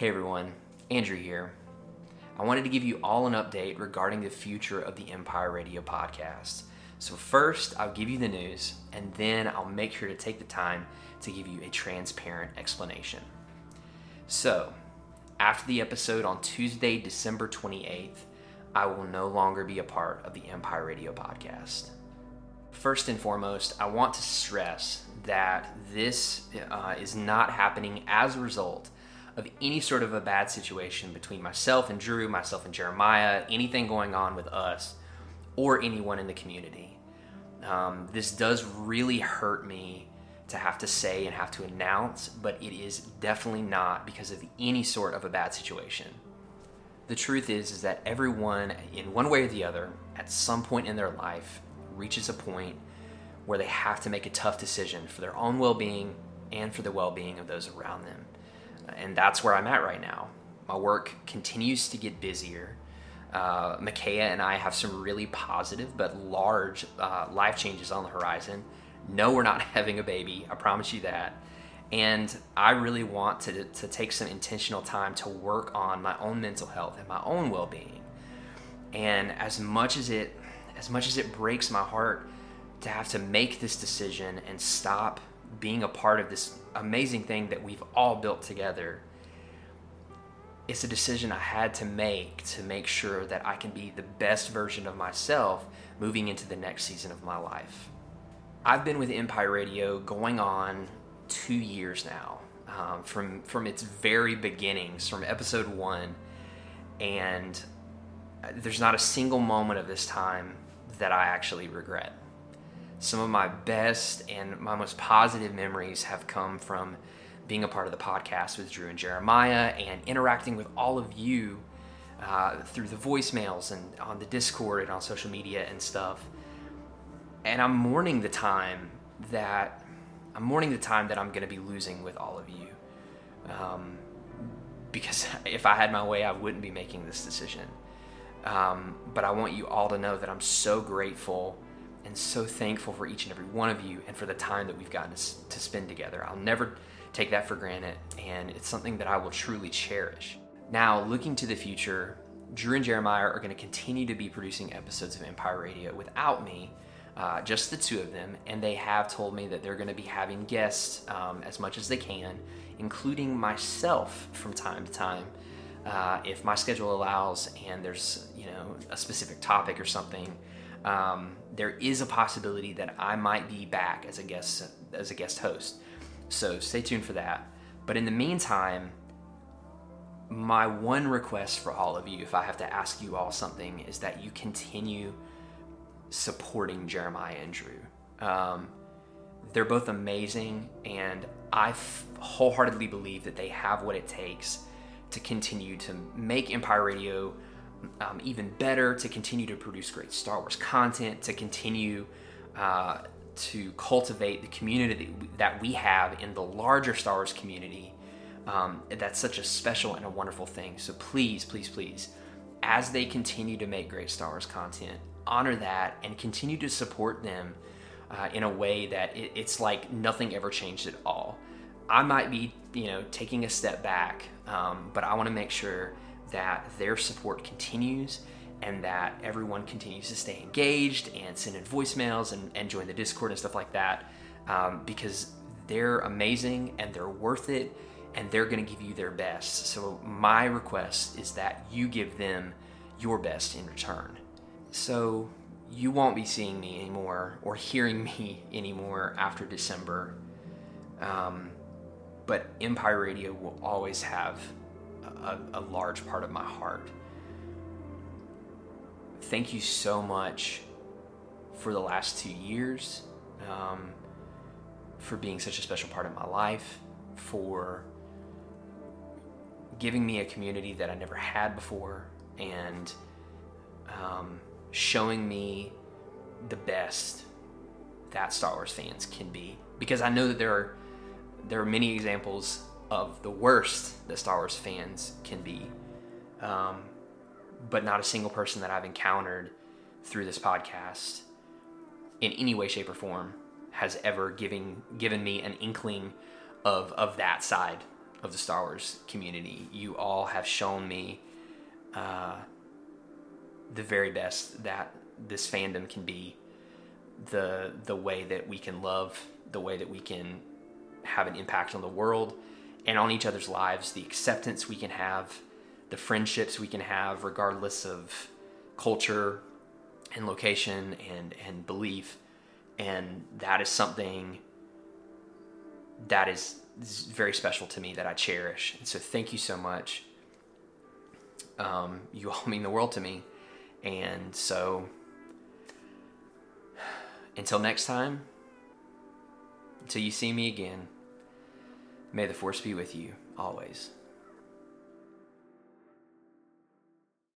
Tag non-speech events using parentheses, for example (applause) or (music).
Hey everyone, Andrew here. I wanted to give you all an update regarding the future of the Empire Radio podcast. So, first, I'll give you the news, and then I'll make sure to take the time to give you a transparent explanation. So, after the episode on Tuesday, December 28th, I will no longer be a part of the Empire Radio podcast. First and foremost, I want to stress that this uh, is not happening as a result of any sort of a bad situation between myself and Drew, myself and Jeremiah, anything going on with us, or anyone in the community. Um, this does really hurt me to have to say and have to announce, but it is definitely not because of any sort of a bad situation. The truth is, is that everyone, in one way or the other, at some point in their life, reaches a point where they have to make a tough decision for their own well-being and for the well-being of those around them and that's where I'm at right now. My work continues to get busier. Uh, Micaiah and I have some really positive but large uh, life changes on the horizon. No, we're not (laughs) having a baby. I promise you that. And I really want to, to take some intentional time to work on my own mental health and my own well-being. And as much as it as much as it breaks my heart to have to make this decision and stop being a part of this amazing thing that we've all built together, it's a decision I had to make to make sure that I can be the best version of myself moving into the next season of my life. I've been with Empire Radio going on two years now, um, from from its very beginnings, from episode one, and there's not a single moment of this time that I actually regret some of my best and my most positive memories have come from being a part of the podcast with Drew and Jeremiah and interacting with all of you uh, through the voicemails and on the Discord and on social media and stuff. And I'm mourning the time that I'm mourning the time that I'm going to be losing with all of you. Um, because (laughs) if I had my way, I wouldn't be making this decision. Um, but I want you all to know that I'm so grateful and so thankful for each and every one of you and for the time that we've gotten to, spend together. I'll never take that for granted, and it's something that I will truly cherish. Now, looking to the future, Drew and Jeremiah are going to continue to be producing episodes of Empire Radio without me, uh, just the two of them, and they have told me that they're going to be having guests um, as much as they can, including myself from time to time. Uh, if my schedule allows and there's you know a specific topic or something um, there is a possibility that I might be back as a guest as a guest host. So stay tuned for that. But in the meantime, my one request for all of you, if I have to ask you all something, is that you continue supporting Jeremiah and Drew. Um, they're both amazing, and I f- wholeheartedly believe that they have what it takes to continue to make Empire Radio um, even better, to continue to produce great Star Wars content, to continue uh, to cultivate the community that we have in the larger Star Wars community. Um, that's such a special and a wonderful thing. So please, please, please, as they continue to make great Star Wars content, honor that and continue to support them uh, in a way that it, it's like nothing ever changed at all. I might be, you know, taking a step back, um, but I want to make sure that their support continues and that everyone continues to stay engaged and send in voicemails and, and join the Discord and stuff like that um, because they're amazing and they're worth it and they're going to give you their best. So, my request is that you give them your best in return. So, you won't be seeing me anymore or hearing (laughs) me anymore after December. Um, but Empire Radio will always have a, a large part of my heart. Thank you so much for the last two years, um, for being such a special part of my life, for giving me a community that I never had before, and um, showing me the best that Star Wars fans can be. Because I know that there are there are many examples of the worst that Star Wars fans can be. Um, but not a single person that I've encountered through this podcast in any way, shape, or form has ever given given me an inkling of of that side of the Star Wars community. You all have shown me uh, the very best that this fandom can be. The the way that we can love, the way that we can have an impact on the world and on each other's lives, the acceptance we can have, the friendships we can have, regardless of culture and location and and belief, and that is something that is, very special to me that I cherish. And so, thank you so much. Um, you all mean the world to me, and so until next time, until you see me again, may the force be with you always.